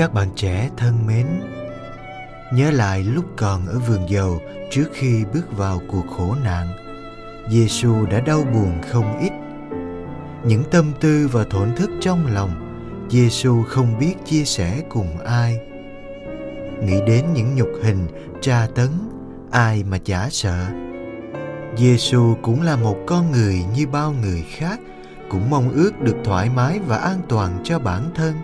Các bạn trẻ thân mến, nhớ lại lúc còn ở vườn dầu trước khi bước vào cuộc khổ nạn, Giêsu đã đau buồn không ít. Những tâm tư và thổn thức trong lòng, Giêsu không biết chia sẻ cùng ai. Nghĩ đến những nhục hình, tra tấn, ai mà chả sợ. Giêsu cũng là một con người như bao người khác, cũng mong ước được thoải mái và an toàn cho bản thân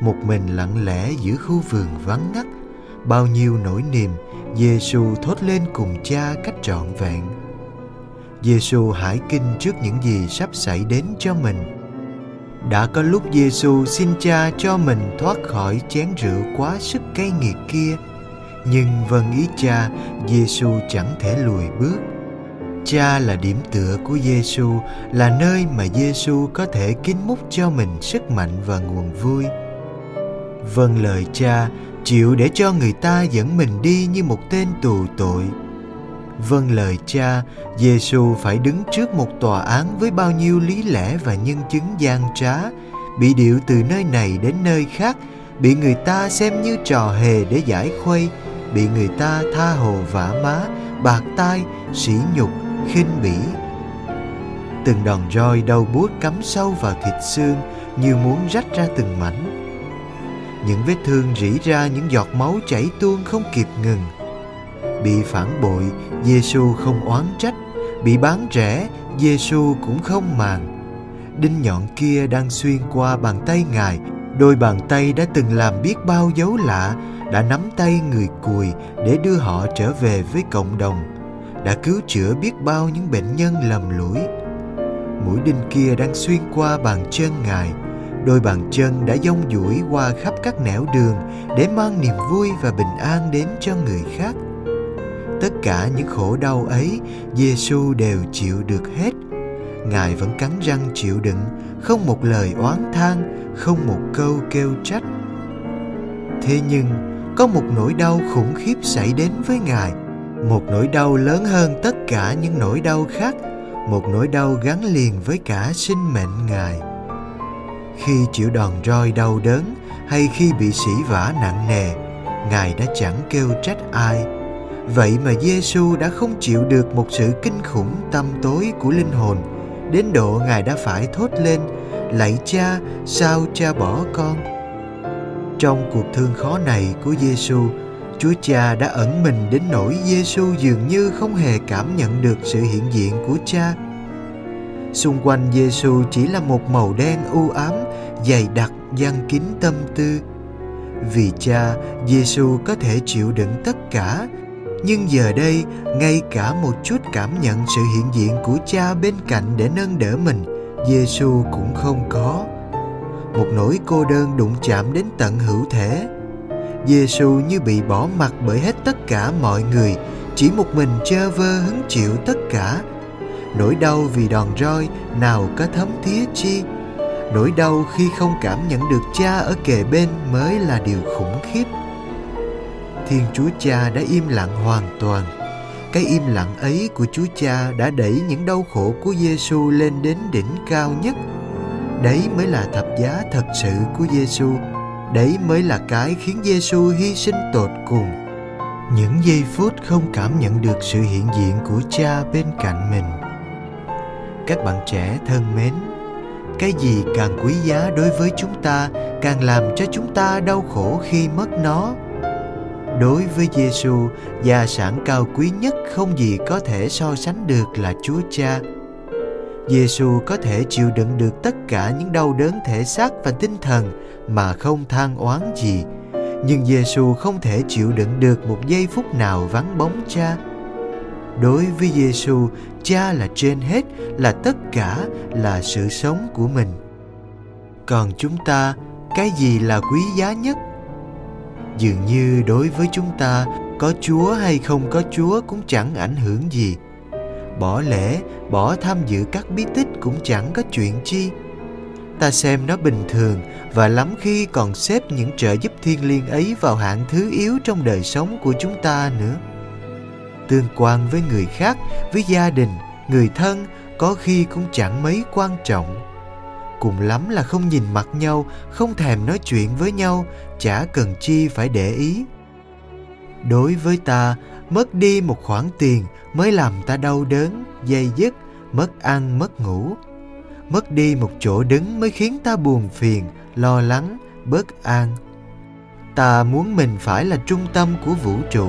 một mình lặng lẽ giữa khu vườn vắng ngắt bao nhiêu nỗi niềm Giêsu thốt lên cùng cha cách trọn vẹn. Giêsu hải kinh trước những gì sắp xảy đến cho mình. Đã có lúc Giêsu xin cha cho mình thoát khỏi chén rượu quá sức cay nghiệt kia, nhưng vâng ý cha, Giêsu chẳng thể lùi bước. Cha là điểm tựa của Giêsu, là nơi mà Giêsu có thể kín múc cho mình sức mạnh và nguồn vui vâng lời cha, chịu để cho người ta dẫn mình đi như một tên tù tội. Vâng lời cha giêsu phải đứng trước một tòa án với bao nhiêu lý lẽ và nhân chứng gian trá. Bị điệu từ nơi này đến nơi khác, bị người ta xem như trò hề để giải khuây, bị người ta tha hồ vả má, bạc tai, sỉ nhục, khinh bỉ. Từng đòn roi đau buốt cắm sâu vào thịt xương, như muốn rách ra từng mảnh những vết thương rỉ ra, những giọt máu chảy tuôn không kịp ngừng. Bị phản bội Giêsu không oán trách. Bị bán rẻ Giêsu cũng không màng. Đinh nhọn kia đang xuyên qua bàn tay ngài. Đôi bàn tay đã từng làm biết bao dấu lạ, đã nắm tay người cùi để đưa họ trở về với cộng đồng. Đã cứu chữa biết bao những bệnh nhân lầm lũi. Mũi đinh kia đang xuyên qua bàn chân ngài đôi bàn chân đã dông duỗi qua khắp các nẻo đường để mang niềm vui và bình an đến cho người khác. Tất cả những khổ đau ấy giêsu đều chịu được hết. Ngài vẫn cắn răng chịu đựng, không một lời oán than, không một câu kêu trách. Thế nhưng, có một nỗi đau khủng khiếp xảy đến với ngài, một nỗi đau lớn hơn tất cả những nỗi đau khác, một nỗi đau gắn liền với cả sinh mệnh ngài khi chịu đòn roi đau đớn hay khi bị sỉ vả nặng nề, ngài đã chẳng kêu trách ai. Vậy mà giêsu đã không chịu được một sự kinh khủng tâm tối của linh hồn, đến độ ngài đã phải thốt lên, lạy cha, sao cha bỏ con? Trong cuộc thương khó này của giêsu chúa cha đã ẩn mình đến nỗi giêsu dường như không hề cảm nhận được sự hiện diện của cha xung quanh Giêsu chỉ là một màu đen u ám, dày đặc, gian kín tâm tư. Vì cha Giêsu có thể chịu đựng tất cả, nhưng giờ đây, ngay cả một chút cảm nhận sự hiện diện của cha bên cạnh để nâng đỡ mình Giêsu cũng không có. Một nỗi cô đơn đụng chạm đến tận hữu thể. Giêsu như bị bỏ mặt bởi hết tất cả mọi người, chỉ một mình chơ vơ hứng chịu tất cả nỗi đau vì đòn roi nào có thấm thía chi nỗi đau khi không cảm nhận được cha ở kề bên mới là điều khủng khiếp thiên chúa cha đã im lặng hoàn toàn cái im lặng ấy của Chúa Cha đã đẩy những đau khổ của Giêsu lên đến đỉnh cao nhất. Đấy mới là thập giá thật sự của Giêsu. Đấy mới là cái khiến Giêsu hy sinh tột cùng. Những giây phút không cảm nhận được sự hiện diện của Cha bên cạnh mình. Các bạn trẻ thân mến, cái gì càng quý giá đối với chúng ta càng làm cho chúng ta đau khổ khi mất nó đối với Giêsu, gia sản cao quý nhất không gì có thể so sánh được là Chúa Cha. Giêsu có thể chịu đựng được tất cả những đau đớn thể xác và tinh thần mà không than oán gì, nhưng Giêsu không thể chịu đựng được một giây phút nào vắng bóng Cha. Đối với Giêsu, Cha là trên hết, là tất cả, là sự sống của mình. Còn chúng ta, cái gì là quý giá nhất? dường như đối với chúng ta có chúa hay không có chúa cũng chẳng ảnh hưởng gì bỏ lễ bỏ tham dự các bí tích cũng chẳng có chuyện chi ta xem nó bình thường và lắm khi còn xếp những trợ giúp thiên liêng ấy vào hạng thứ yếu trong đời sống của chúng ta nữa tương quan với người khác, với gia đình, người thân, có khi cũng chẳng mấy quan trọng. Cùng lắm là không nhìn mặt nhau, không thèm nói chuyện với nhau, chả cần chi phải để ý. Đối với ta, mất đi một khoản tiền mới làm ta đau đớn, dây dứt, mất ăn, mất ngủ. Mất đi một chỗ đứng mới khiến ta buồn phiền, lo lắng bất an. Ta muốn mình phải là trung tâm của vũ trụ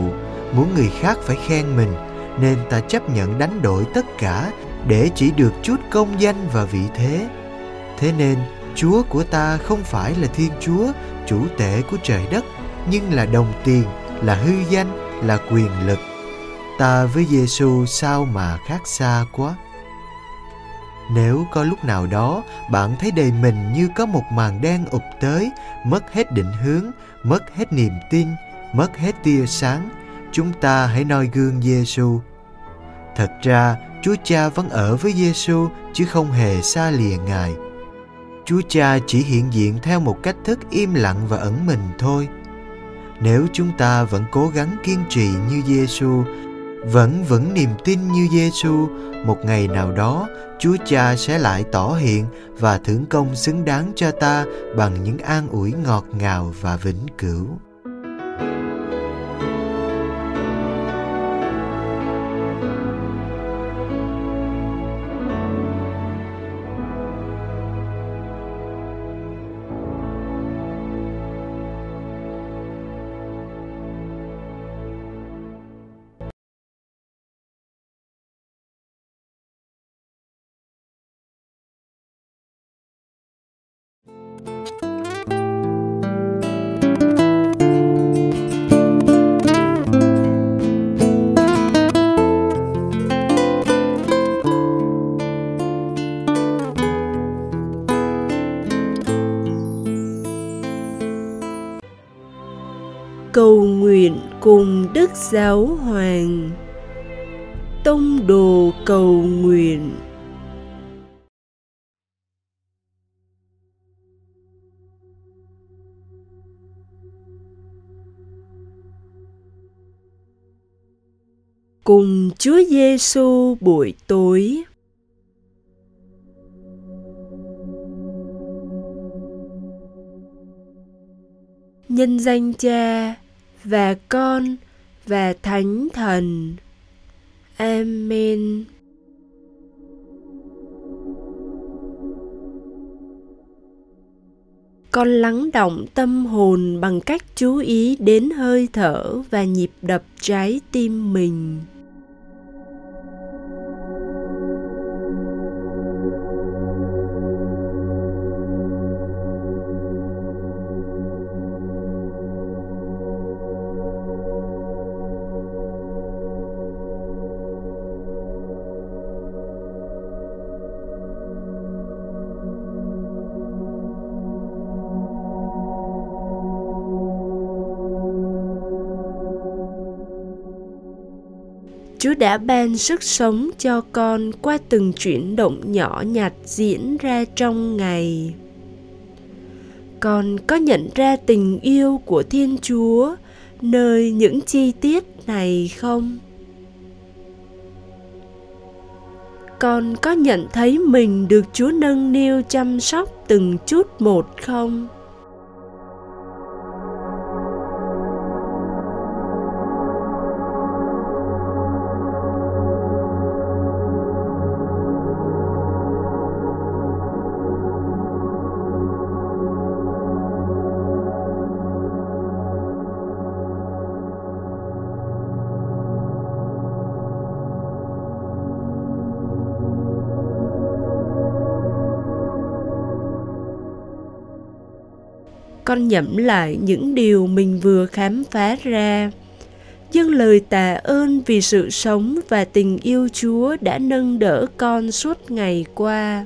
muốn người khác phải khen mình, nên ta chấp nhận đánh đổi tất cả để chỉ được chút công danh và vị thế. Thế nên, chúa của ta không phải là thiên chúa, chủ tể của trời đất, nhưng là đồng tiền, là hư danh, là quyền lực. Ta với giêsu sao mà khác xa quá? Nếu có lúc nào đó bạn thấy đời mình như có một màn đen ụp tới, mất hết định hướng, mất hết niềm tin, mất hết tia sáng chúng ta hãy noi gương giêsu thật ra chúa cha vẫn ở với giêsu chứ không hề xa lìa ngài Chúa Cha chỉ hiện diện theo một cách thức im lặng và ẩn mình thôi. Nếu chúng ta vẫn cố gắng kiên trì như Giêsu, vẫn vững niềm tin như Giêsu, một ngày nào đó Chúa Cha sẽ lại tỏ hiện và thưởng công xứng đáng cho ta bằng những an ủi ngọt ngào và vĩnh cửu. Cùng đức giáo hoàng tông đồ cầu nguyện cùng Chúa Giêsu buổi tối. Nhân danh Cha và Con và Thánh Thần. Amen. con lắng động tâm hồn bằng cách chú ý đến hơi thở và nhịp đập trái tim mình Chúa đã ban sức sống cho con qua từng chuyển động nhỏ nhặt diễn ra trong ngày. Con có nhận ra tình yêu của Thiên Chúa nơi những chi tiết này không? Con có nhận thấy mình được Chúa nâng niu chăm sóc từng chút một không? Con nhẩm lại những điều mình vừa khám phá ra. Dâng lời tạ ơn vì sự sống và tình yêu chúa đã nâng đỡ con suốt ngày qua.